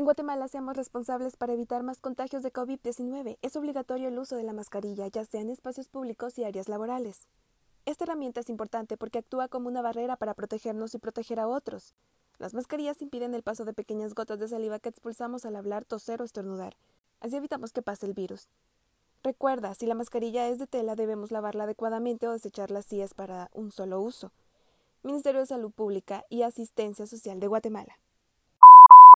En Guatemala seamos responsables para evitar más contagios de COVID-19. Es obligatorio el uso de la mascarilla, ya sea en espacios públicos y áreas laborales. Esta herramienta es importante porque actúa como una barrera para protegernos y proteger a otros. Las mascarillas impiden el paso de pequeñas gotas de saliva que expulsamos al hablar, toser o estornudar. Así evitamos que pase el virus. Recuerda, si la mascarilla es de tela debemos lavarla adecuadamente o desecharla si es para un solo uso. Ministerio de Salud Pública y Asistencia Social de Guatemala.